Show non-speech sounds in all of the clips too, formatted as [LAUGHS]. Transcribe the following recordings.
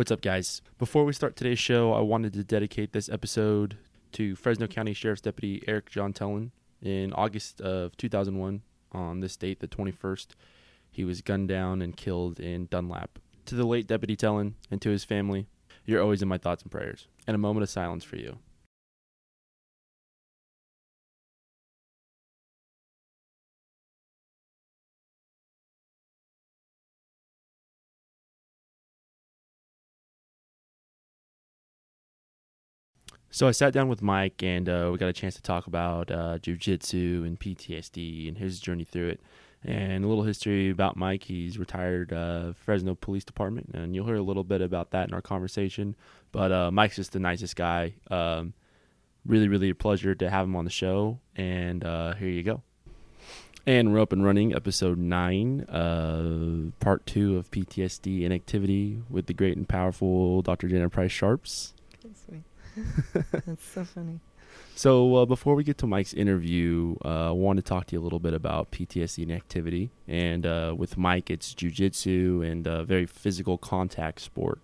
What's up, guys? Before we start today's show, I wanted to dedicate this episode to Fresno County Sheriff's Deputy Eric John Tellen. In August of 2001, on this date, the 21st, he was gunned down and killed in Dunlap. To the late Deputy Tellen and to his family, you're always in my thoughts and prayers. And a moment of silence for you. So I sat down with Mike and uh, we got a chance to talk about uh, jujitsu and PTSD and his journey through it. And a little history about Mike. He's retired uh, Fresno Police Department, and you'll hear a little bit about that in our conversation. But uh, Mike's just the nicest guy. Um, really, really a pleasure to have him on the show. And uh, here you go. And we're up and running, episode nine, uh, part two of PTSD and activity with the great and powerful Dr. Jana Price Sharps. That's me. [LAUGHS] That's so funny. So uh, before we get to Mike's interview, uh, I want to talk to you a little bit about PTSD and activity. And uh, with Mike, it's jujitsu and a very physical contact sport.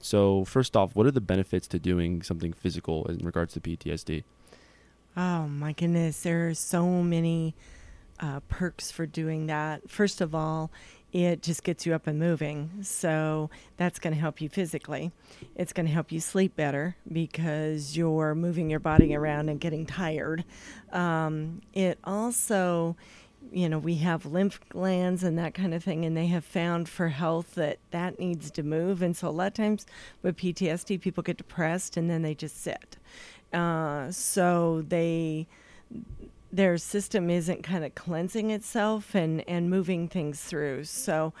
So first off, what are the benefits to doing something physical in regards to PTSD? Oh my goodness, there are so many uh, perks for doing that. First of all, it just gets you up and moving. So that's going to help you physically. It's going to help you sleep better because you're moving your body around and getting tired. Um, it also, you know, we have lymph glands and that kind of thing, and they have found for health that that needs to move. And so a lot of times with PTSD, people get depressed and then they just sit. Uh, so they their system isn't kind of cleansing itself and and moving things through so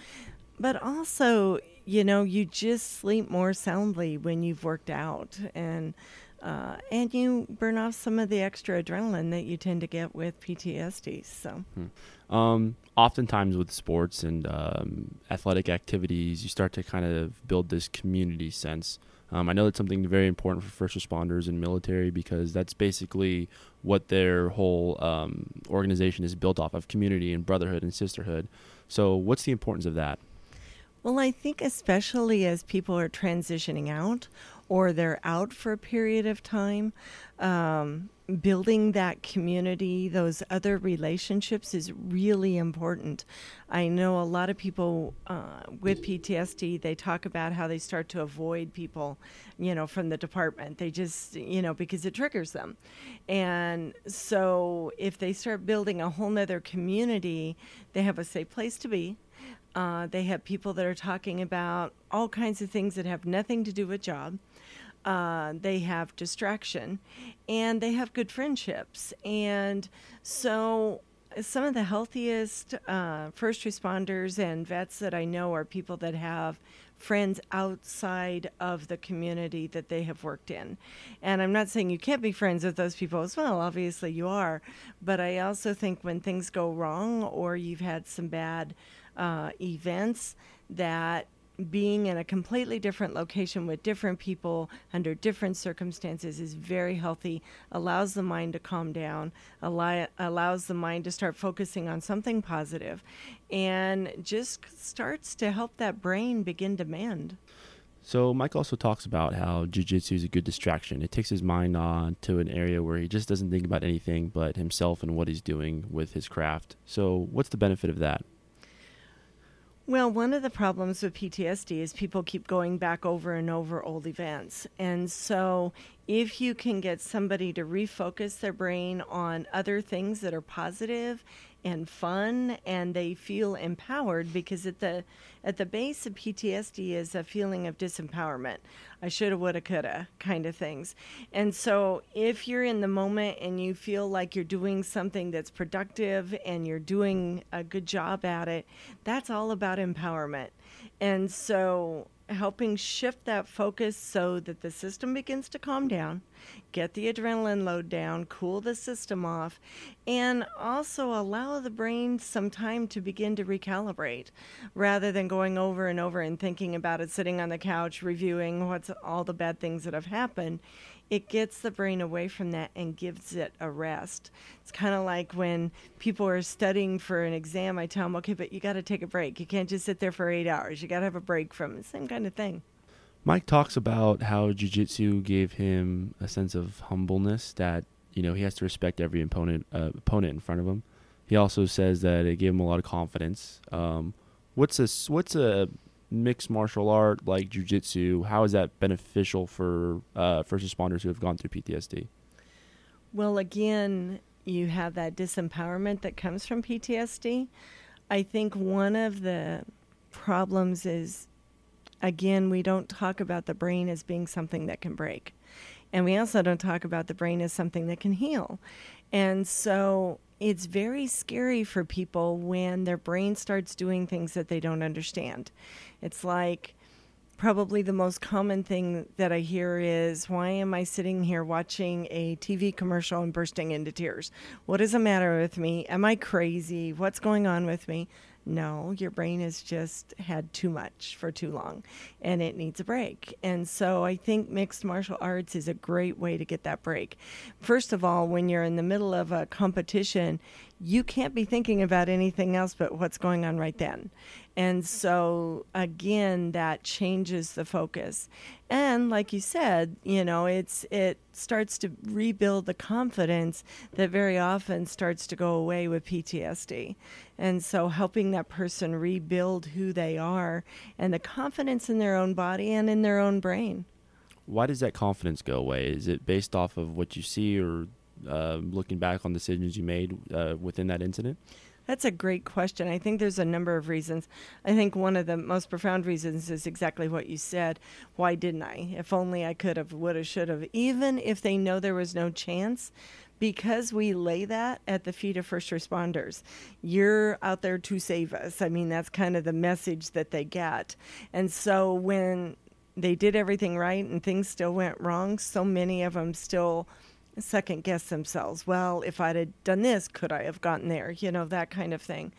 but also you know you just sleep more soundly when you've worked out and uh, and you burn off some of the extra adrenaline that you tend to get with PTSD. So, hmm. um, oftentimes with sports and um, athletic activities, you start to kind of build this community sense. Um, I know that's something very important for first responders and military because that's basically what their whole um, organization is built off of community and brotherhood and sisterhood. So, what's the importance of that? Well, I think especially as people are transitioning out or they're out for a period of time, um, building that community, those other relationships is really important. I know a lot of people uh, with PTSD, they talk about how they start to avoid people, you know, from the department. They just, you know, because it triggers them. And so if they start building a whole nother community, they have a safe place to be. Uh, they have people that are talking about all kinds of things that have nothing to do with job uh, they have distraction, and they have good friendships. And so, some of the healthiest uh, first responders and vets that I know are people that have friends outside of the community that they have worked in. And I'm not saying you can't be friends with those people as well, obviously you are. But I also think when things go wrong or you've had some bad uh, events, that being in a completely different location with different people under different circumstances is very healthy allows the mind to calm down allow, allows the mind to start focusing on something positive and just starts to help that brain begin to mend so Mike also talks about how jujitsu is a good distraction. It takes his mind on to an area where he just doesn't think about anything but himself and what he's doing with his craft. So what's the benefit of that? Well, one of the problems with PTSD is people keep going back over and over old events. And so, if you can get somebody to refocus their brain on other things that are positive and fun and they feel empowered because at the at the base of PTSD is a feeling of disempowerment. I shoulda, woulda, coulda kind of things. And so if you're in the moment and you feel like you're doing something that's productive and you're doing a good job at it, that's all about empowerment. And so helping shift that focus so that the system begins to calm down, get the adrenaline load down, cool the system off, and also allow the brain some time to begin to recalibrate rather than going over and over and thinking about it, sitting on the couch, reviewing what's all the bad things that have happened it gets the brain away from that and gives it a rest. It's kind of like when people are studying for an exam, I tell them, okay, but you got to take a break. You can't just sit there for eight hours. You got to have a break from it. Same kind of thing. Mike talks about how jiu-jitsu gave him a sense of humbleness that you know he has to respect every opponent uh, opponent in front of him. He also says that it gave him a lot of confidence. Um, what's a what's a mixed martial art like jiu-jitsu? How is that beneficial for uh, first responders who have gone through PTSD? Well, again, you have that disempowerment that comes from PTSD. I think one of the problems is, again, we don't talk about the brain as being something that can break. And we also don't talk about the brain as something that can heal. And so it's very scary for people when their brain starts doing things that they don't understand. It's like, probably the most common thing that I hear is why am I sitting here watching a TV commercial and bursting into tears? What is the matter with me? Am I crazy? What's going on with me? No, your brain has just had too much for too long and it needs a break. And so I think mixed martial arts is a great way to get that break. First of all, when you're in the middle of a competition, you can't be thinking about anything else but what's going on right then. And so, again, that changes the focus. And like you said, you know, it's it starts to rebuild the confidence that very often starts to go away with PTSD. And so helping that person rebuild who they are and the confidence in their own body and in their own brain. Why does that confidence go away? Is it based off of what you see or uh, looking back on decisions you made uh, within that incident? That's a great question. I think there's a number of reasons. I think one of the most profound reasons is exactly what you said. Why didn't I? If only I could have, would have, should have. Even if they know there was no chance, because we lay that at the feet of first responders. You're out there to save us. I mean, that's kind of the message that they get. And so when they did everything right and things still went wrong, so many of them still second guess themselves. Well, if I'd have done this, could I have gotten there? You know, that kind of thing.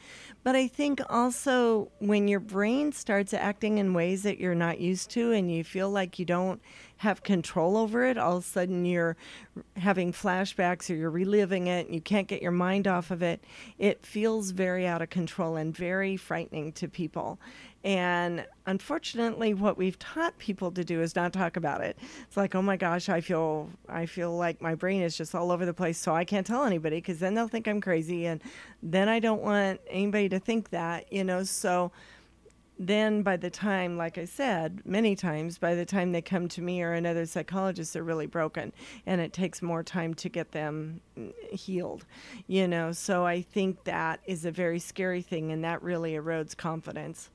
But I think also when your brain starts acting in ways that you're not used to and you feel like you don't have control over it, all of a sudden you're having flashbacks or you're reliving it and you can't get your mind off of it, it feels very out of control and very frightening to people. And unfortunately, what we've taught people to do is not talk about it. It's like, oh my gosh, I feel I feel like my brain is just all over the place, so I can't tell anybody because then they'll think I'm crazy, and then I don't want anybody to think that, you know. So then by the time like i said many times by the time they come to me or another psychologist they're really broken and it takes more time to get them mm, healed you know so i think that is a very scary thing and that really erodes confidence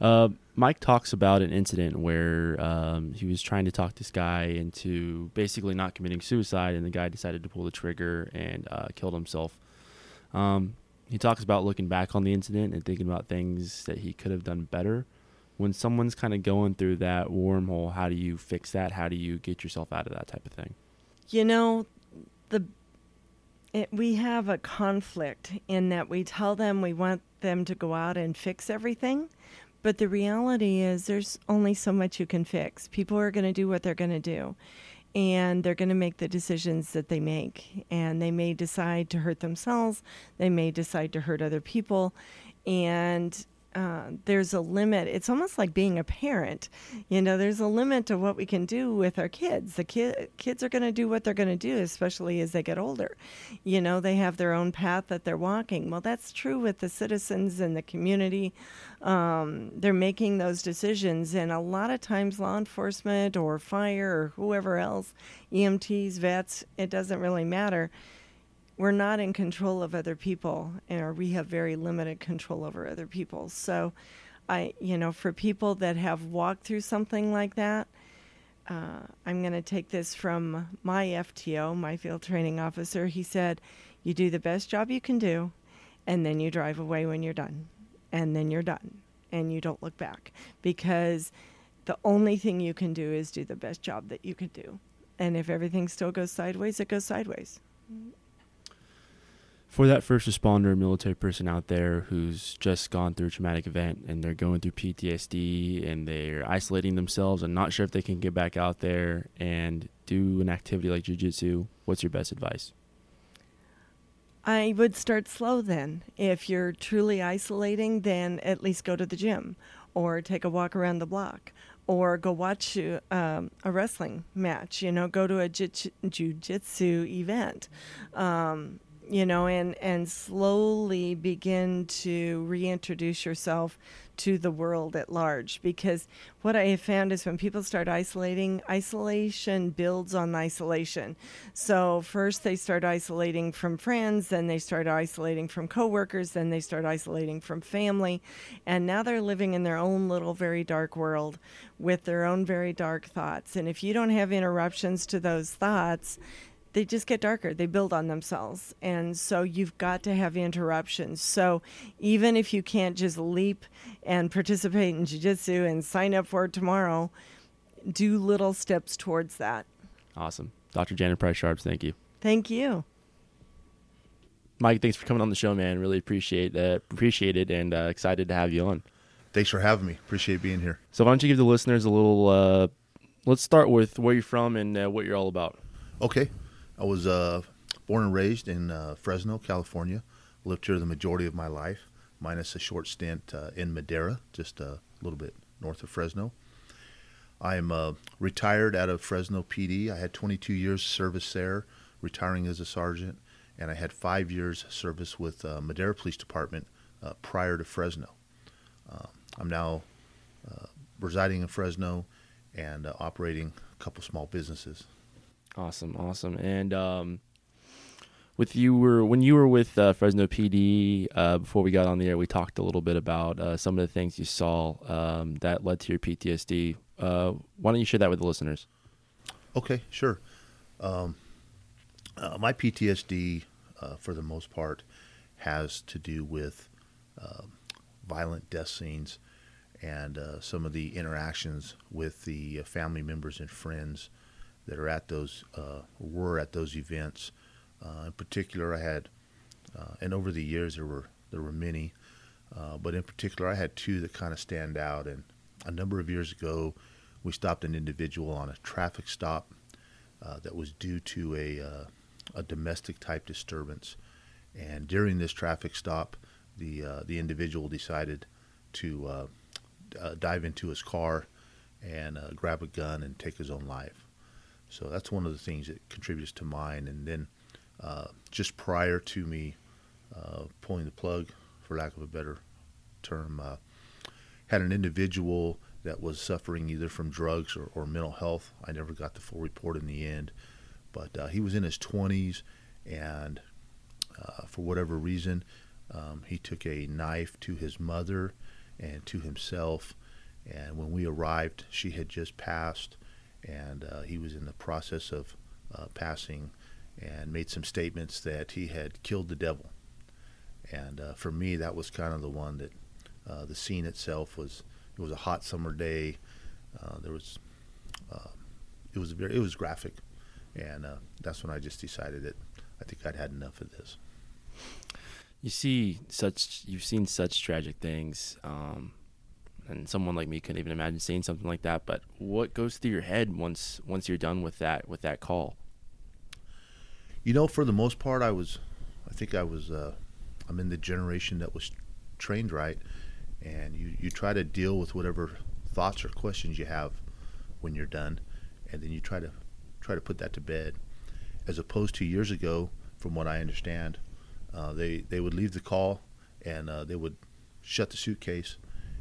uh, Mike talks about an incident where um, he was trying to talk this guy into basically not committing suicide, and the guy decided to pull the trigger and uh, killed himself. Um, he talks about looking back on the incident and thinking about things that he could have done better. When someone's kind of going through that wormhole, how do you fix that? How do you get yourself out of that type of thing? You know, the it, we have a conflict in that we tell them we want them to go out and fix everything, but the reality is, there's only so much you can fix. People are going to do what they're going to do, and they're going to make the decisions that they make. And they may decide to hurt themselves, they may decide to hurt other people. And uh, there's a limit. It's almost like being a parent. You know, there's a limit to what we can do with our kids. The ki- kids are going to do what they're going to do, especially as they get older. You know, they have their own path that they're walking. Well, that's true with the citizens and the community. Um, they're making those decisions, and a lot of times, law enforcement or fire or whoever else, EMTs, vets, it doesn't really matter we're not in control of other people or we have very limited control over other people. So i you know for people that have walked through something like that uh, i'm going to take this from my fto my field training officer. He said you do the best job you can do and then you drive away when you're done and then you're done and you don't look back. Because the only thing you can do is do the best job that you can do. And if everything still goes sideways it goes sideways for that first responder military person out there who's just gone through a traumatic event and they're going through PTSD and they're isolating themselves and not sure if they can get back out there and do an activity like jiu-jitsu, what's your best advice? I would start slow then. If you're truly isolating, then at least go to the gym or take a walk around the block or go watch um, a wrestling match. You know, go to a jiu-jitsu event. Um, you know, and and slowly begin to reintroduce yourself to the world at large. Because what I have found is when people start isolating, isolation builds on isolation. So first they start isolating from friends, then they start isolating from coworkers, then they start isolating from family, and now they're living in their own little very dark world with their own very dark thoughts. And if you don't have interruptions to those thoughts, they just get darker. They build on themselves. And so you've got to have interruptions. So even if you can't just leap and participate in jiu-jitsu and sign up for it tomorrow, do little steps towards that. Awesome. Dr. Jana Price Sharps, thank you. Thank you. Mike, thanks for coming on the show, man. Really appreciate that. Appreciate it and uh, excited to have you on. Thanks for having me. Appreciate being here. So why don't you give the listeners a little uh, let's start with where you're from and uh, what you're all about. Okay. I was uh, born and raised in uh, Fresno, California. Lived here the majority of my life, minus a short stint uh, in Madera, just a little bit north of Fresno. I'm uh, retired out of Fresno PD. I had 22 years service there, retiring as a sergeant, and I had five years service with uh, Madera Police Department uh, prior to Fresno. I'm now residing in Fresno and operating a couple small businesses. Awesome, awesome. And um, with you were when you were with uh, Fresno PD uh, before we got on the air, we talked a little bit about uh, some of the things you saw um, that led to your PTSD. Uh, why don't you share that with the listeners? Okay, sure. Um, uh, my PTSD, uh, for the most part, has to do with um, violent death scenes and some of the interactions with the family members and friends that are at those uh, were at those events. Uh, in particular, I had, uh, and over the years there were there were many, uh, but in particular, I had two that kind of stand out. And a number of years ago, we stopped an individual on a traffic stop uh, that was due to a uh, a domestic type disturbance. And during this traffic stop, the the individual decided to dive into his car and grab a gun and take his own life. So that's one of the things that contributes to mine. And then uh, just prior to me uh, pulling the plug, for lack of a better term, uh, had an individual that was suffering either from drugs or, or, mental health. I never got the full report in the end, but uh, he was in his 20s, and uh, for whatever reason, um, he took a knife to his mother and to himself. And when we arrived, she had just passed and uh, he was in the process of uh, passing and made some statements that he had killed the devil. And uh, for me, that was kind of the one that uh, the scene itself was. It was a hot summer day. Uh, there was, uh, it was very, it was graphic, and that's when I just decided that I think I'd had enough of this. You see such, you've seen such tragic things. Um, and someone like me couldn't even imagine seeing something like that. But what goes through your head once once you're done with that with that call? You know, for the most part, I was, I think I was, uh, I'm in the generation that was trained right, and you you try to deal with whatever thoughts or questions you have when you're done, and then you try to try to put that to bed, as opposed to years ago, from what I understand, uh, they they would leave the call and uh, they would shut the suitcase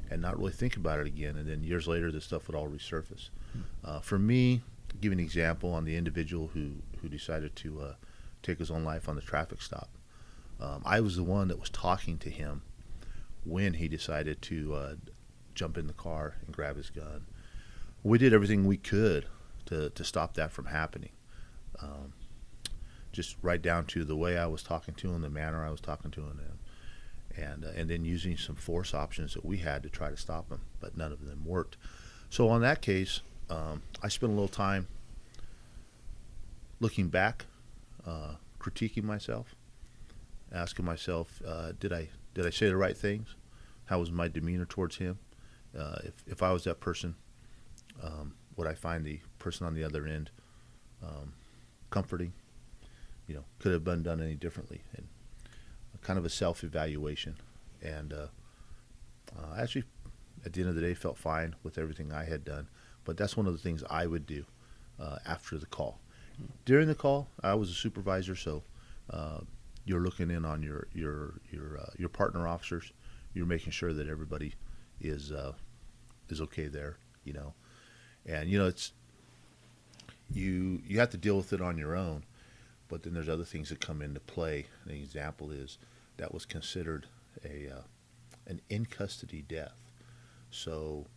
and not really think about it again. And then years later, this stuff would all resurface. Hmm. Uh, for me, give an example on the individual who, who decided to uh, take his own life on the traffic stop. Um, I was the one that was talking to him when he decided to uh, jump in the car and grab his gun. We did everything we could to, to stop that from happening. Um, just right down to the way I was talking to him, the manner I was talking to him, and uh, and then using some force options that we had to try to stop them, but none of them worked. So on that case, um, I spent a little time looking back, uh, critiquing myself, asking myself, uh, did I did I say the right things? How was my demeanor towards him? Uh, if if I was that person, um, would I find the person on the other end um, comforting? You know, could have been done any differently? And kind of a self evaluation, and uh, uh, actually, at the end of the day, felt fine with everything I had done. but that's one of the things I would do uh, after the call. During the call, I was a supervisor, so uh, you're looking in on your your your uh, your partner officers. You're making sure that everybody is uh, is okay there, you know, and you know it's you you have to deal with it on your own, but then there's other things that come into play. An example is that was considered a uh, an in custody death. So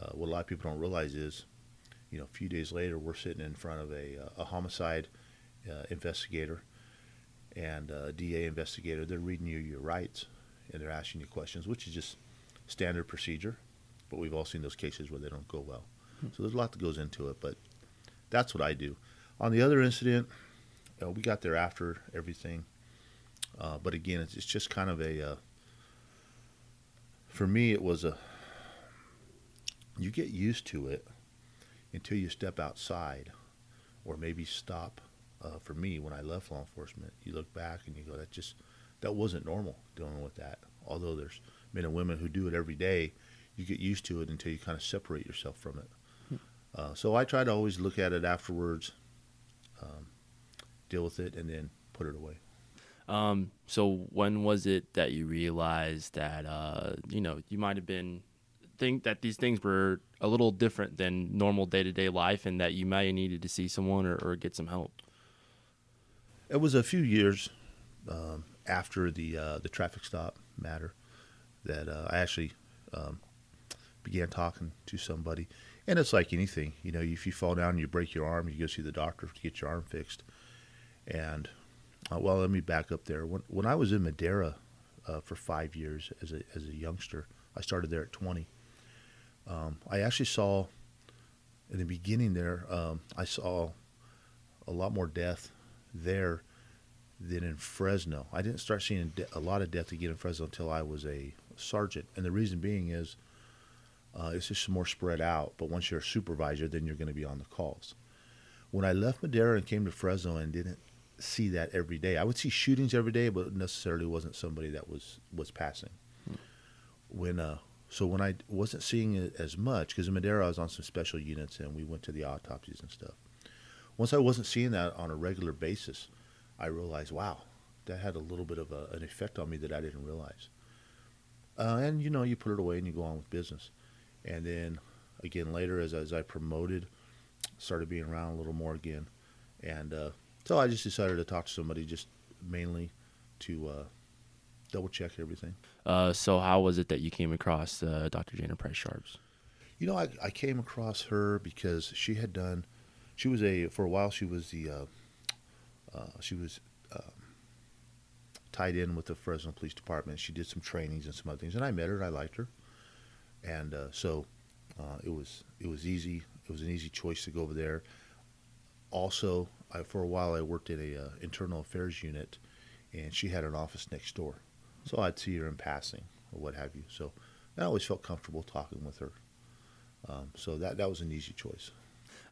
uh, what a lot of people don't realize is, you know, a few days later we're sitting in front of a, uh, a homicide uh, investigator and a DA investigator. They're reading you your rights and they're asking you questions, which is just standard procedure. But we've all seen those cases where they don't go well. So there's a lot that goes into it, but that's what I do. On the other incident, uh, we got there after everything. Uh, but again, it's, it's just kind of a. Uh, for me, it was a. You get used to it until you step outside, or maybe stop. Uh, for me, when I left law enforcement, you look back and you go, "That just that wasn't normal dealing with that." Although there's men and women who do it every day, you get used to it until you kind of separate yourself from it. Uh, so I try to always look at it afterwards, um, deal with it, and then put it away. Um, so when was it that you realized that uh, you know you might have been think that these things were a little different than normal day to day life, and that you might have needed to see someone or, or get some help? It was a few years um, after the uh, the traffic stop matter that uh, I actually um, began talking to somebody. And it's like anything, you know, if you fall down and you break your arm, you go see the doctor to get your arm fixed. And uh, well, let me back up there. When when I was in Madera uh, for five years as a as a youngster, I started there at 20. Um, I actually saw in the beginning there, um, I saw a lot more death there than in Fresno. I didn't start seeing a lot of death again in Fresno until I was a sergeant, and the reason being is uh, it's just more spread out. But once you're a supervisor, then you're going to be on the calls. When I left Madera and came to Fresno and didn't see that every day, I would see shootings every day, but necessarily wasn't somebody that was was passing. Hmm. When uh, so when I wasn't seeing it as much, because in Madera I was on some special units and we went to the autopsies and stuff. Once I wasn't seeing that on a regular basis, I realized, wow, that had a little bit of a, an effect on me that I didn't realize. Uh, and you know, you put it away and you go on with business. And then again later, as as I promoted, started being around a little more again, and uh, so I just decided to talk to somebody just mainly to uh, double check everything. Uh, so how was it that you came across uh, Dr. Jana Price Sharps? You know, I, I came across her because she had done, she was a for a while she was the, uh, uh, she was um, tied in with the Fresno Police Department. She did some trainings and some other things, and I met her. and I liked her, and uh, so uh, it was it was easy. It was an easy choice to go over there. Also, I, for a while, I worked at a uh, internal affairs unit, and she had an office next door, so I'd see her in passing or what have you. So I always felt comfortable talking with her. Um, so that that was an easy choice.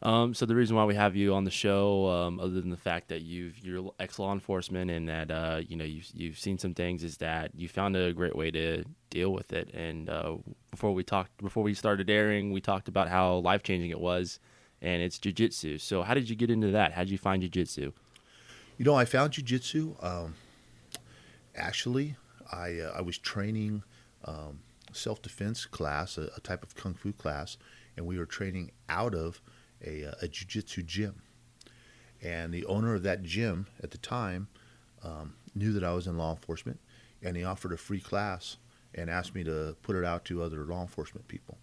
Um, so the reason why we have you on the show, um, other than the fact that you've you're ex law enforcement and that uh, you know you've you've seen some things, is that you found a great way to deal with it. And uh, before we talked, before we started airing, we talked about how life changing it was, and it's jujitsu. So how did you get into that? How did you find jujitsu? You know, I found jujitsu. Um, actually, I uh, I was training um, self defense class, a, a type of kung fu class, and we were training out of a, uh, a jiu-jitsu gym. And the owner of that gym at the time um, knew that I was in law enforcement, and he offered a free class and asked me to put it out to other law enforcement people.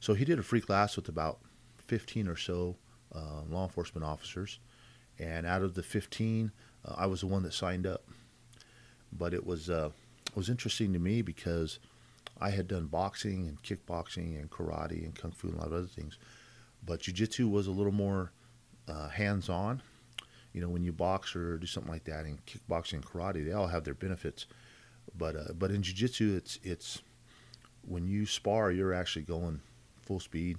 So he did a free class with about 15 or so uh, law enforcement officers, and out of the 15, uh, I was the one that signed up. But it was uh, it was interesting to me because I had done boxing and kickboxing and karate and kung fu and a lot of other things, but jujitsu was a little more uh, hands-on. You know, when you box or do something like that, and kickboxing and karate, they all have their benefits. But uh, but in jujitsu, it's it's when you spar, you're actually going full speed,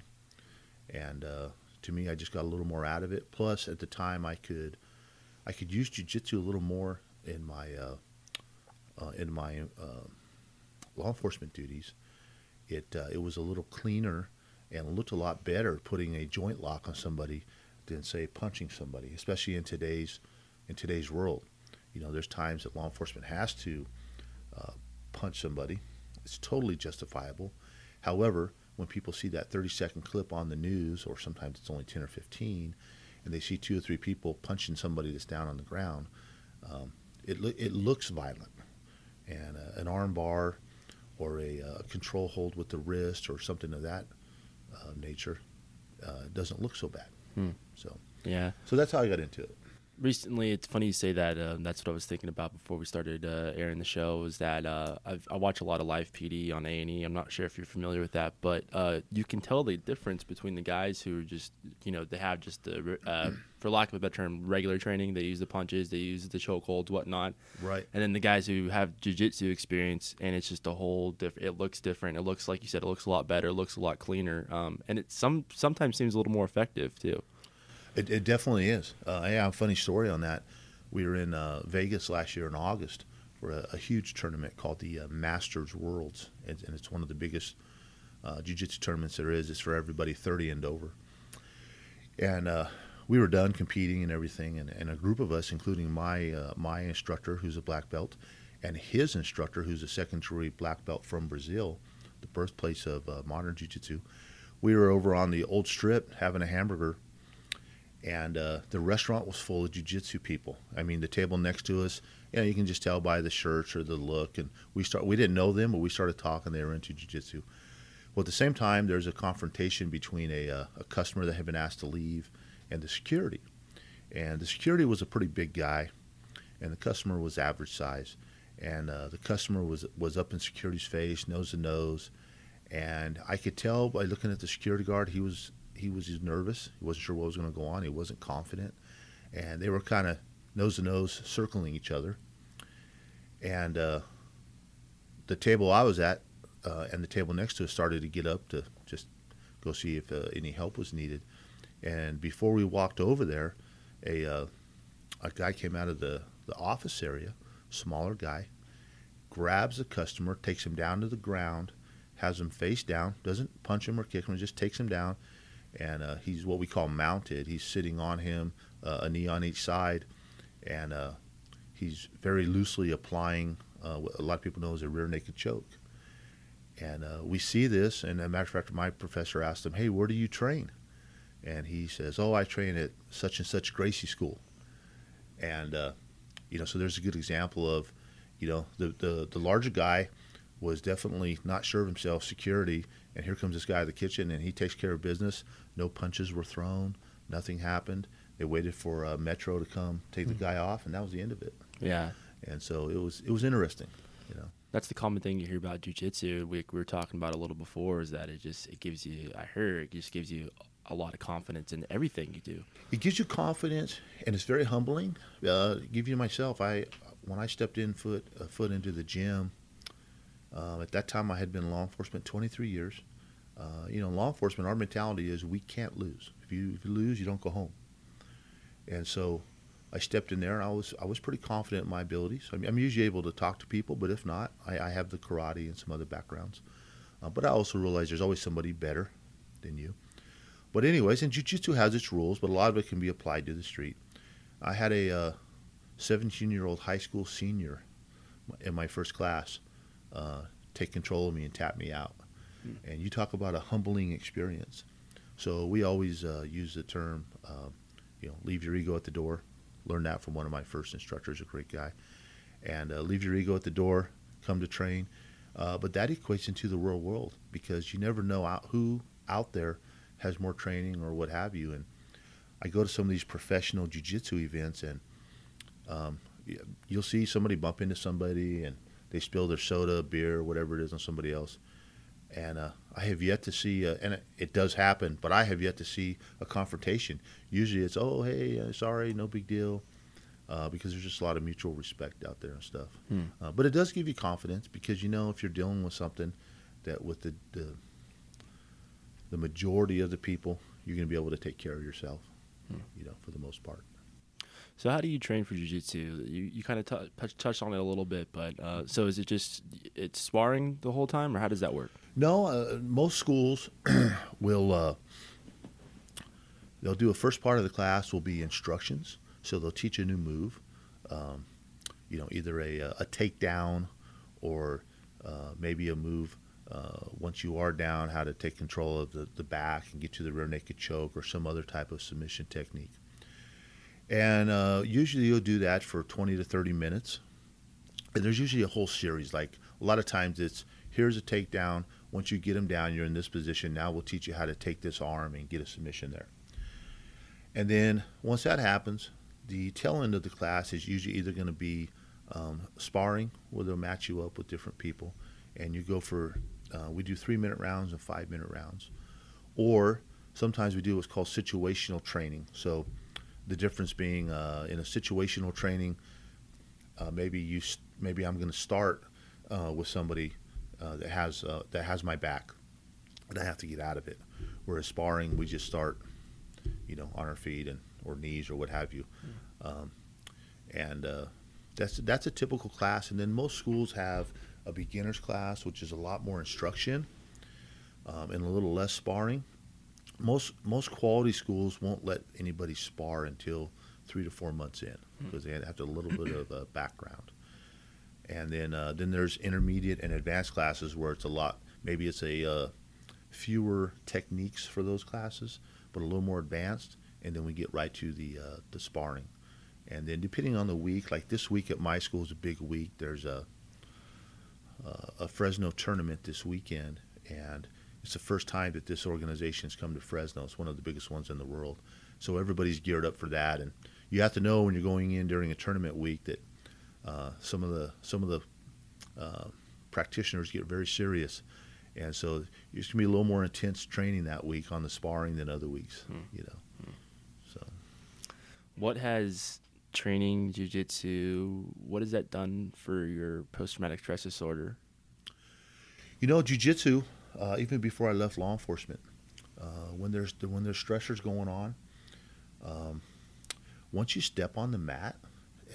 and uh, to me, I just got a little more out of it. Plus, at the time, I could I could use jujitsu a little more in my uh, uh, in my uh, law enforcement duties. It uh, it was a little cleaner and looked a lot better putting a joint lock on somebody than say punching somebody, especially in today's in today's world. You know, there's times that law enforcement has to uh, punch somebody. It's totally justifiable. However, when people see that 30 second clip on the news, or sometimes it's only 10 or 15, and they see two or three people punching somebody that's down on the ground, um, it, lo- it looks violent. And uh, an arm bar or a uh, control hold with the wrist or something of that uh, nature uh, doesn't look so bad. Hmm. So, Yeah. so that's how I got into it. Recently it's funny you say that um, that's what i was thinking about before we started uh, airing the show is that uh, I've, i watch a lot of live pd on a&e i'm not sure if you're familiar with that but uh, you can tell the difference between the guys who are just you know they have just the uh, [CLEARS THROAT] for lack of a better term regular training. They use the punches they use the chokeholds whatnot. Right. and then the guys who have jiu-jitsu experience and it's just a whole different it looks different. It looks like you said it looks a lot better it looks a lot cleaner um, and it some sometimes seems a little more effective too It, it definitely is. Uh, have a funny story on that. We were in uh, Vegas last year in August for a, a huge tournament called the uh, Masters Worlds, and, and it's one of the biggest uh, jiu-jitsu tournaments there is. It's for everybody 30 and over. And uh, we were done competing and everything, and, and a group of us, including my uh, my instructor, who's a black belt, and his instructor, who's a second degree black belt from Brazil, the birthplace of uh, modern jiu-jitsu. We were over on the old strip having a hamburger and uh, the restaurant was full of jiu-jitsu people. I mean, the table next to us, you know, you can just tell by the shirts or the look. And we start, we didn't know them, but we started talking. They were into jiu-jitsu. Well, at the same time, there's a confrontation between a, uh, a customer that had been asked to leave and the security. And the security was a pretty big guy, and the customer was average size. And uh, the customer was was up in security's face, nose to nose, and I could tell by looking at the security guard he was he was just nervous. He wasn't sure what was going to go on. He wasn't confident, and they were kind of nose to nose, circling each other. And uh, the table I was at uh, and the table next to us started to get up to just go see if uh, any help was needed. And before we walked over there, a uh, a guy came out of the the office area, smaller guy, grabs the customer, takes him down to the ground, has him face down, doesn't punch him or kick him, just takes him down, and uh, he's what we call mounted. He's sitting on him, uh, a knee on each side, and uh, he's very loosely applying uh, what a lot of people know as a rear naked choke. And uh, we see this, and as a matter of fact, my professor asked him, "Hey, where do you train?" And he says, "Oh, I train at such and such Gracie School." And uh, you know, so there's a good example of, you know, the the, the larger guy was definitely not sure of himself, security, and here comes this guy in the kitchen, and he takes care of business. No punches were thrown, nothing happened. They waited for uh, Metro to come take the guy off, and that was the end of it. yeah And so it was it was interesting, you know. that's the common thing you hear about jujitsu. We, we were talking about a little before is that it just it gives you. I heard it just gives you a lot of confidence in everything you do. It gives you confidence, and it's very humbling. Uh, give you myself, I when I stepped in foot a foot into the gym. Uh, at that time, I had been in law enforcement 23 years. Uh, you know, law enforcement, our mentality is we can't lose. If you if you lose, you don't go home. And so, I stepped in there, and I was I was pretty confident in my abilities. I mean, I'm usually able to talk to people, but if not, I, I have the karate and some other backgrounds. Uh, but I also realize there's always somebody better than you. But anyways, and jiu-jitsu has its rules, but a lot of it can be applied to the street. I had a uh, 17-year-old high school senior in my first class uh, take control of me and tap me out. And you talk about a humbling experience. So we always uh, use the term, uh, you know, leave your ego at the door. Learned that from one of my first instructors, a great guy. And uh, leave your ego at the door, come to train. Uh, but that equates into the real world because you never know out, who out there has more training or what have you. And I go to some of these professional jiu-jitsu events, and um, you'll see somebody bump into somebody, and they spill their soda, beer, whatever it is, on somebody else. And uh, I have yet to see, uh, and it, it does happen, but I have yet to see a confrontation. Usually, it's oh hey, uh, sorry, no big deal, uh, because there's just a lot of mutual respect out there and stuff. Hmm. Uh, but it does give you confidence because you know if you're dealing with something that with the the, the majority of the people, you're going to be able to take care of yourself. Hmm. You know, for the most part. So how do you train for jujitsu? You you kind of t- touched on it a little bit, but uh, so is it just it's sparring the whole time, or how does that work? No, uh, most schools [CLEARS THROAT] will uh, they'll do a first part of the class will be instructions, so they'll teach a new move, um, you know, either a a takedown or uh, maybe a move uh, once you are down, how to take control of the, the back and get to the rear naked choke or some other type of submission technique. And uh, usually you'll do that for 20 to 30 minutes. And there's usually a whole series. Like a lot of times it's here's a takedown. Once you get them down, you're in this position. Now we'll teach you how to take this arm and get a submission there. And then once that happens, the tail end of the class is usually either going to be um, sparring, where they'll match you up with different people, and you go for. Uh, we do three minute rounds and five minute rounds, or sometimes we do what's called situational training. So the difference being uh, in a situational training, uh, maybe you maybe I'm going to start uh, with somebody uh, that has uh, that has my back, and I have to get out of it. Whereas sparring, we just start, you know, on our feet and or knees or what have you, mm. um, and uh, that's that's a typical class. And then most schools have a beginners class, which is a lot more instruction um, and a little less sparring most most quality schools won't let anybody spar until three to four months in because hmm. they have to have a little bit of a background. And then uh, then there's intermediate and advanced classes where it's a lot. Maybe it's a uh, fewer techniques for those classes, but a little more advanced. And then we get right to the uh, the sparring. And then depending on the week, like this week at my school is a big week. There's a a Fresno tournament this weekend, and it's the first time that this organization has come to Fresno. It's one of the biggest ones in the world. So everybody's geared up for that, and you have to know when you're going in during a tournament week that uh, some of the some of the uh, practitioners get very serious, and so it's gonna be a little more intense training that week on the sparring than other weeks. Hmm. You know, hmm. so what has training jujitsu? What has that done for your post traumatic stress disorder? You know, jujitsu uh, even before I left law enforcement. Uh, when there's when there's stressors going on, um, once you step on the mat,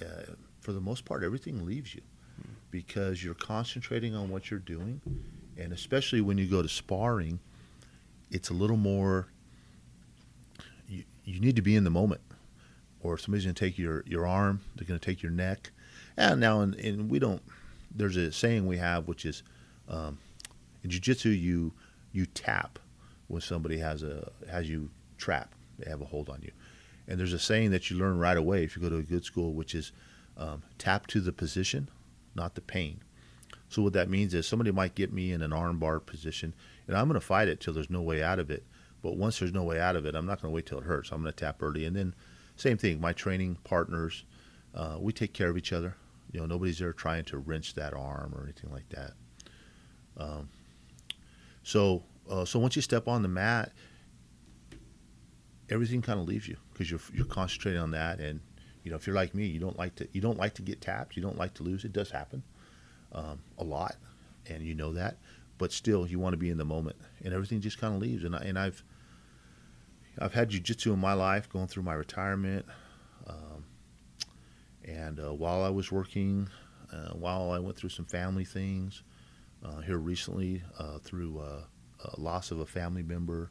uh, for the most part, everything leaves you because you're concentrating on what you're doing, and especially when you go to sparring, it's a little more. You, you need to be in the moment, or somebody's going to take your, your arm, they're going to take your neck, and now and, and we don't. There's a saying we have which is. Um, in jiu-jitsu you you tap when somebody has a has you trapped. they have a hold on you and there's a saying that you learn right away if you go to a good school which is um, tap to the position not the pain. So what that means is somebody might get me in an armbar position and i'm going to fight it till there's no way out of it. But once there's no way out of it i'm not going to wait till it hurts. I'm going to tap early. And then same thing my training partners uh, we take care of each other. You know nobody's there trying to wrench that arm or anything like that. Um, so uh, so once you step on the mat, everything kind of leaves you because you're you're concentrating on that. And you know, if you're like me, you don't like to you don't like to get tapped. You don't like to lose. It does happen um, a lot, and you know that. But still, you want to be in the moment, and everything just kind of leaves. And I, and I've I've had jujitsu in my life, going through my retirement, um, and uh, while I was working, uh, while I went through some family things, uh, here recently uh, through uh, loss of a family member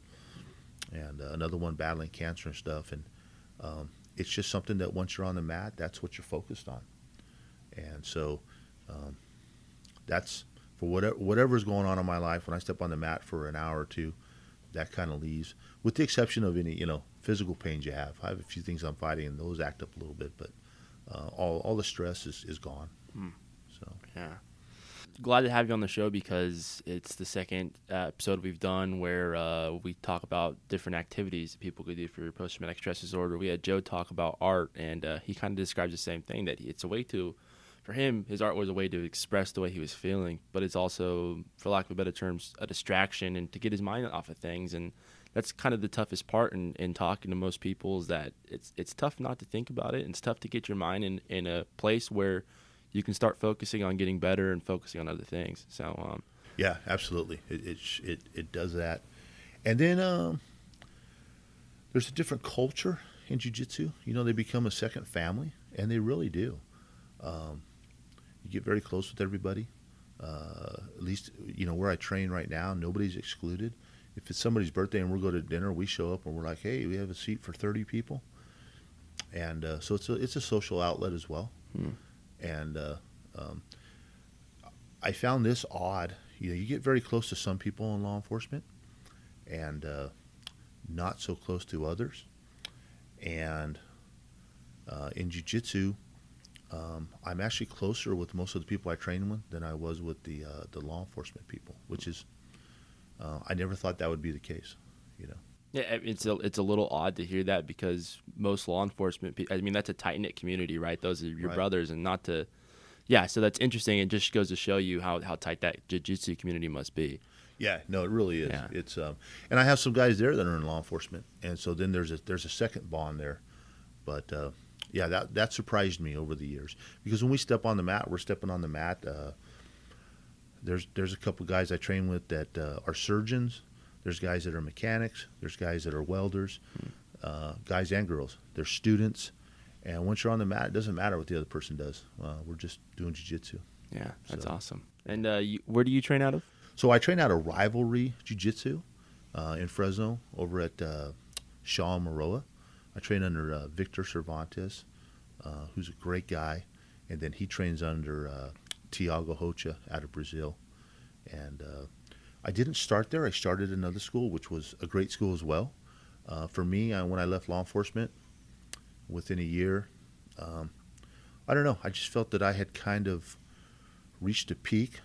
and another one battling cancer and stuff. And um, it's just something that once you're on the mat, that's what you're focused on. And so um, that's for whatever whatever's going on in my life. When I step on the mat for an hour or two, that kind of leaves, with the exception of any you know physical pains you have. I have a few things I'm fighting, and those act up a little bit, but uh, all all the stress is is gone. Hmm. So yeah glad to have you on the show because it's the second uh, episode we've done where uh, we talk about different activities that people could do for post traumatic stress disorder. We had Joe talk about art, and uh, he kind of describes the same thing that it's a way to, for him, his art was a way to express the way he was feeling, but it's also, for lack of better terms, a distraction and to get his mind off of things. And that's kind of the toughest part in, in talking to most people is that it's it's tough not to think about it. And it's tough to get your mind in, in a place where you can start focusing on getting better and focusing on other things. So, um, yeah, absolutely, it, it it it, does that, and then um, there's a different culture in jiu-jitsu. You know, they become a second family, and they really do. Um, you get very close with everybody. Uh, at least, you know, where I train right now, nobody's excluded. If it's somebody's birthday and we're going to dinner, we show up and we're like, "Hey, we have a seat for 30 people," and uh, so it's a it's a social outlet as well. Hmm. And uh, um, I found this odd. You know, you get very close to some people in law enforcement, and uh, not so close to others. And uh, in jiu-jitsu, um, I'm actually closer with most of the people I train with than I was with the uh, the law enforcement people, which is uh, I never thought that would be the case. You know. Yeah, it's a it's a little odd to hear that because most law enforcement, I mean, that's a tight knit community, right? Those are your Right. brothers, and not to, yeah. So that's interesting. It just goes to show you how how tight that jiu-jitsu community must be. Yeah, no, it really is. Yeah. It's um, and I have some guys there that are in law enforcement, and so then there's a there's a second bond there, but uh, yeah, that that surprised me over the years because when we step on the mat, we're stepping on the mat. Uh, there's there's a couple guys I train with that uh, are surgeons. There's guys that are mechanics. There's guys that are welders. Uh, guys and girls. They're students, and once you're on the mat, it doesn't matter what the other person does. Uh, we're just doing jujitsu. Yeah, that's So- awesome. And uh, you, where do you train out of? So I train out of Rivalry Jiu Jitsu uh, in Fresno over at uh, Shaw Maroa. I train under uh, Victor Cervantes, uh, who's a great guy, and then he trains under uh, Tiago Rocha out of Brazil. And uh, I didn't start there. I started another school, which was a great school as well. Uh, for me, I, when I left law enforcement, within a year, um, I don't know. I just felt that I had kind of reached a peak,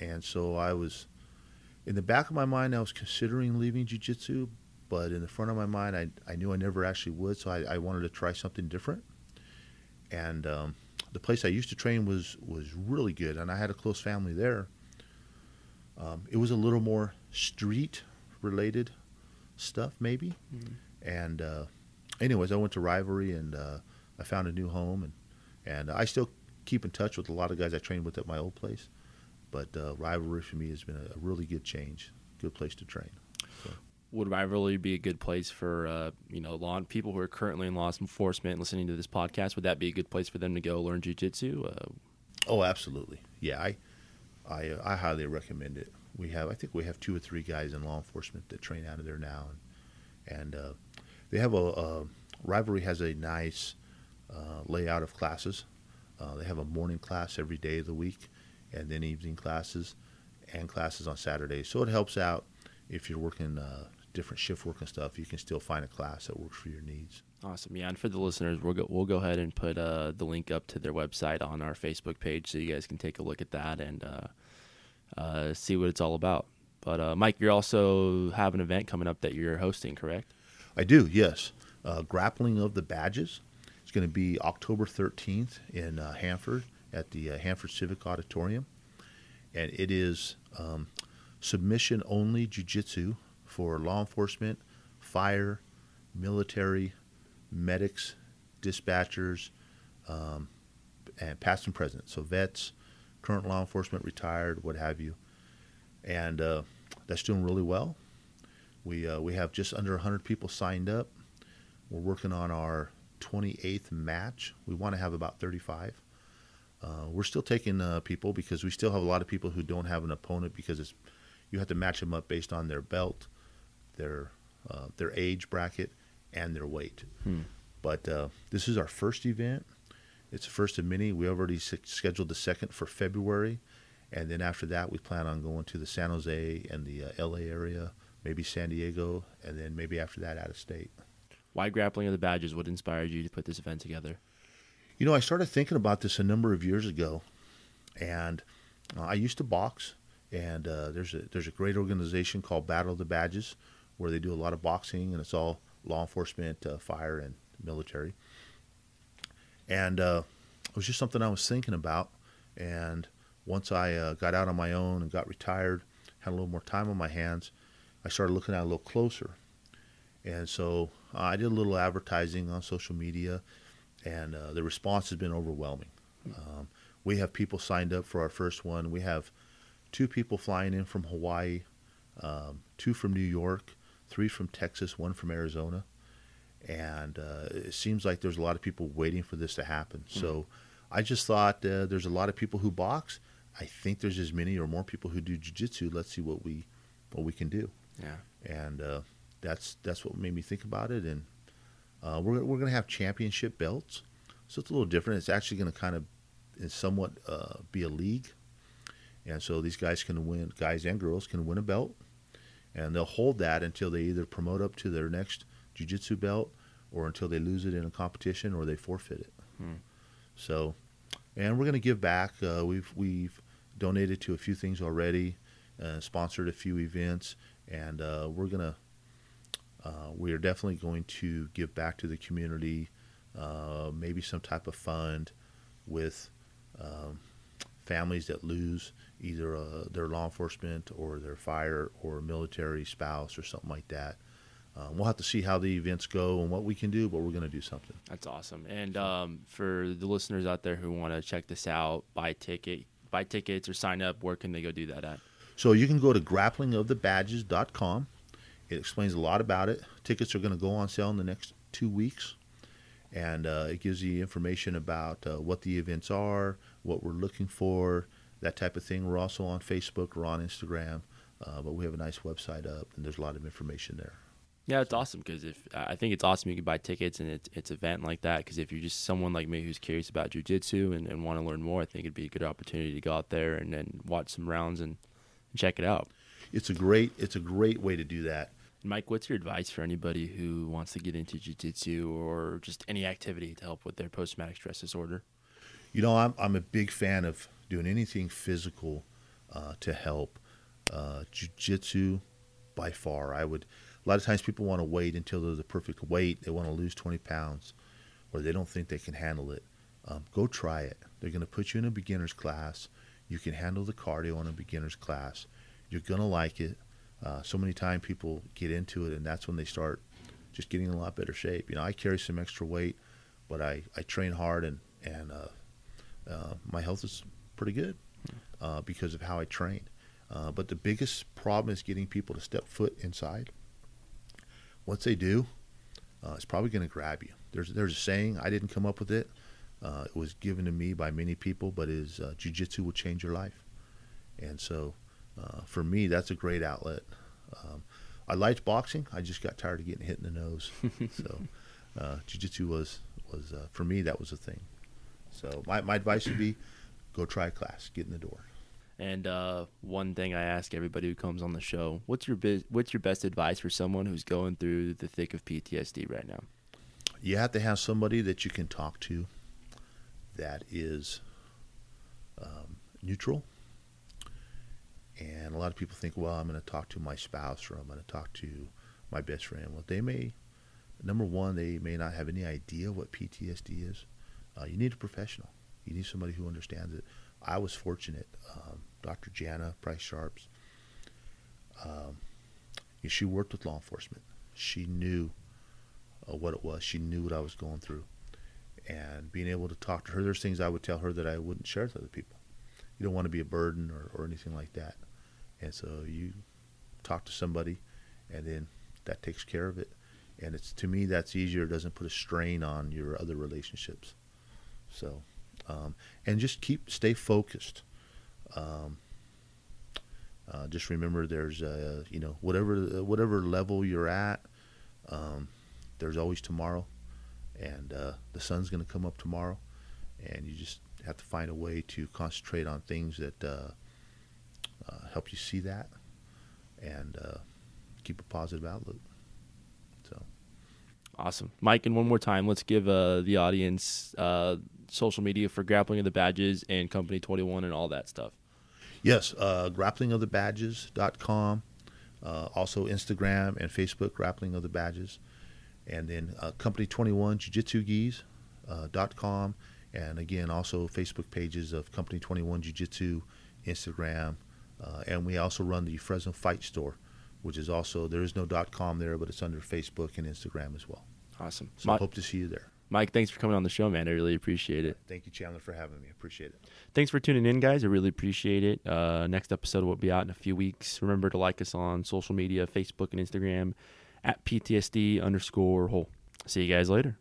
and so I was in the back of my mind. I was considering leaving jiu-jitsu, but in the front of my mind, I I knew I never actually would. So I, I wanted to try something different. And um, the place I used to train was was really good, and I had a close family there. Um, it was a little more street related stuff, maybe. And uh, anyways, I went to Rivalry and uh, I found a new home, and and I still keep in touch with a lot of guys I trained with at my old place. But uh, Rivalry for me has been a, a really good change, good place to train. Would rivalry be a good place for uh, you know law people who are currently in law enforcement listening to this podcast? Would that be a good place for them to go learn jujitsu? Uh, Oh, absolutely. Yeah, I I, I highly recommend it. We have I think we have two or three guys in law enforcement that train out of there now, and and uh, they have a, a Rivalry has a nice uh, layout of classes. Uh, they have a morning class every day of the week, and then evening classes, and classes on Saturdays. So it helps out if you're working uh, different shift work and stuff. You can still find a class that works for your needs. Awesome, yeah. And for the listeners, we'll go we'll go ahead and put uh, the link up to their website on our Facebook page, so you guys can take a look at that and uh, uh, see what it's all about. But uh, Mike, you also have an event coming up that you're hosting, correct? I do, yes. Uh, Grappling of the Badges. It's going to be October 13th in uh, Hanford at the Hanford Civic Auditorium. And it is um, submission only jiu-jitsu for law enforcement, fire, military, medics, dispatchers, um, and past and present. So vets, current law enforcement, retired, what have you. And uh, that's doing really well. We uh, we have just under 100 people signed up. We're working on our 28th match. We want to have about 35. Uh, we're still taking uh, people because we still have a lot of people who don't have an opponent because it's you have to match them up based on their belt, their uh, their age bracket, and their weight. Hmm. But uh, this is our first event. It's the first of many. We already s- scheduled the second for February, and then after that, we plan on going to the San Jose and the uh, LA area, maybe San Diego, and then maybe after that, out of state. Why grappling of the badges? What inspired you to put this event together? You know, I started thinking about this a number of years ago, and uh, I used to box. And uh, there's a there's a great organization called Battle of the Badges, where they do a lot of boxing, and it's all law enforcement, uh, fire, and military. And uh, it was just something I was thinking about. And once I uh, got out on my own and got retired, had a little more time on my hands, I started looking at it a little closer. And so uh, I did a little advertising on social media, and uh, the response has been overwhelming. Um, we have people signed up for our first one. We have two people flying in from Hawaii, um, two from New York, three from Texas, one from Arizona, and uh, it seems like there's a lot of people waiting for this to happen. Mm-hmm. So I just thought uh, there's a lot of people who box. I think there's as many or more people who do jujitsu. Let's see what we what we can do. Yeah, and uh, that's that's what made me think about it. And uh, we're we're going to have championship belts, so it's a little different. It's actually going to kind of somewhat uh, be a league, and so these guys can win, guys and girls can win a belt, and they'll hold that until they either promote up to their next jiu-jitsu belt or until they lose it in a competition or they forfeit it. Hmm. So, and we're going to give back. Uh, we've we've donated to a few things already, uh, sponsored a few events, and uh, we're gonna uh, we are definitely going to give back to the community. Uh, maybe some type of fund with um, families that lose either uh, their law enforcement or their fire or military spouse or something like that. Um, we'll have to see how the events go and what we can do, but we're going to do something. That's awesome. And um, for the listeners out there who want to check this out, buy ticket, buy tickets or sign up, where can they go do that at? So you can go to grapplingofthebadges.com. It explains a lot about it. Tickets are going to go on sale in the next two weeks, and uh, it gives you information about uh, what the events are, what we're looking for, that type of thing. We're also on Facebook, we're on Instagram, uh, but we have a nice website up, and there's a lot of information there. Yeah, it's awesome because if I think it's awesome you can buy tickets and it's it's event like that because if you're just someone like me who's curious about jujitsu and, and want to learn more, I think it'd be a good opportunity to go out there and then watch some rounds and, and check it out. It's a great it's a great way to do that. Mike, what's your advice for anybody who wants to get into jiu-jitsu or just any activity to help with their post-traumatic stress disorder? You know, I'm I'm a big fan of doing anything physical uh, to help. Uh, jiu-jitsu, by far, I would a lot of times people want to wait until they're the perfect weight. They want to lose 20 pounds or they don't think they can handle it. Um, go try it. They're going to put you in a beginner's class. You can handle the cardio in a beginner's class. You're going to like it. Uh, so many times people get into it, and that's when they start just getting in a lot better shape. You know, I carry some extra weight, but I, I train hard, and and uh, uh, my health is pretty good uh, because of how I trained. Uh, but the biggest problem is getting people to step foot inside once they do, uh, it's probably going to grab you. There's there's a saying I didn't come up with it. Uh, it was given to me by many people, but is uh, jujitsu will change your life, and so uh, for me that's a great outlet. Um, I liked boxing. I just got tired of getting hit in the nose, [LAUGHS] so uh, jujitsu was was uh, for me that was a thing. So my my advice would be go try a class, get in the door. And uh, one thing I ask everybody who comes on the show: what's your what's your best advice for someone who's going through the thick of PTSD right now? You have to have somebody that you can talk to that is um, neutral. And a lot of people think, well, I'm going to talk to my spouse or I'm going to talk to my best friend. Well, they may, number one, they may not have any idea what PTSD is. Uh, you need a professional. You need somebody who understands it. I was fortunate. Um, Dr. Jana Price Sharps. Um, she worked with law enforcement. She knew uh, what it was. She knew what I was going through, and being able to talk to her, there's things I would tell her that I wouldn't share with other people. You don't want to be a burden or, or anything like that, and so you talk to somebody, and then that takes care of it. And it's to me that's easier. It doesn't put a strain on your other relationships. So, um, and just keep stay focused. Um, uh, just remember, there's uh, you know whatever whatever level you're at, um, there's always tomorrow, and uh, the sun's going to come up tomorrow, and you just have to find a way to concentrate on things that uh, uh, help you see that, and keep a positive outlook. So. Awesome, Mike. And one more time, let's give the audience social media for grappling of the badges and company 21 and all that stuff? Yes uh, grapplingofthebadges.com uh, also instagram and facebook grappling of the badges and then uh, company 21 jiu-jitsu-gis.com uh, and again also facebook pages of company 21 jiu-jitsu instagram uh, and we also run the fresno fight store which is also there is no .com there but it's under facebook and instagram as well. Awesome. So I hope to see you there Mike, thanks for coming on the show, man. I really appreciate it. Thank you, Chandler, for having me. Appreciate it. Thanks for tuning in, guys. I really appreciate it. Uh, next episode will be out in a few weeks. Remember to like us on social media, Facebook and Instagram at PTSD underscore whole. See you guys later.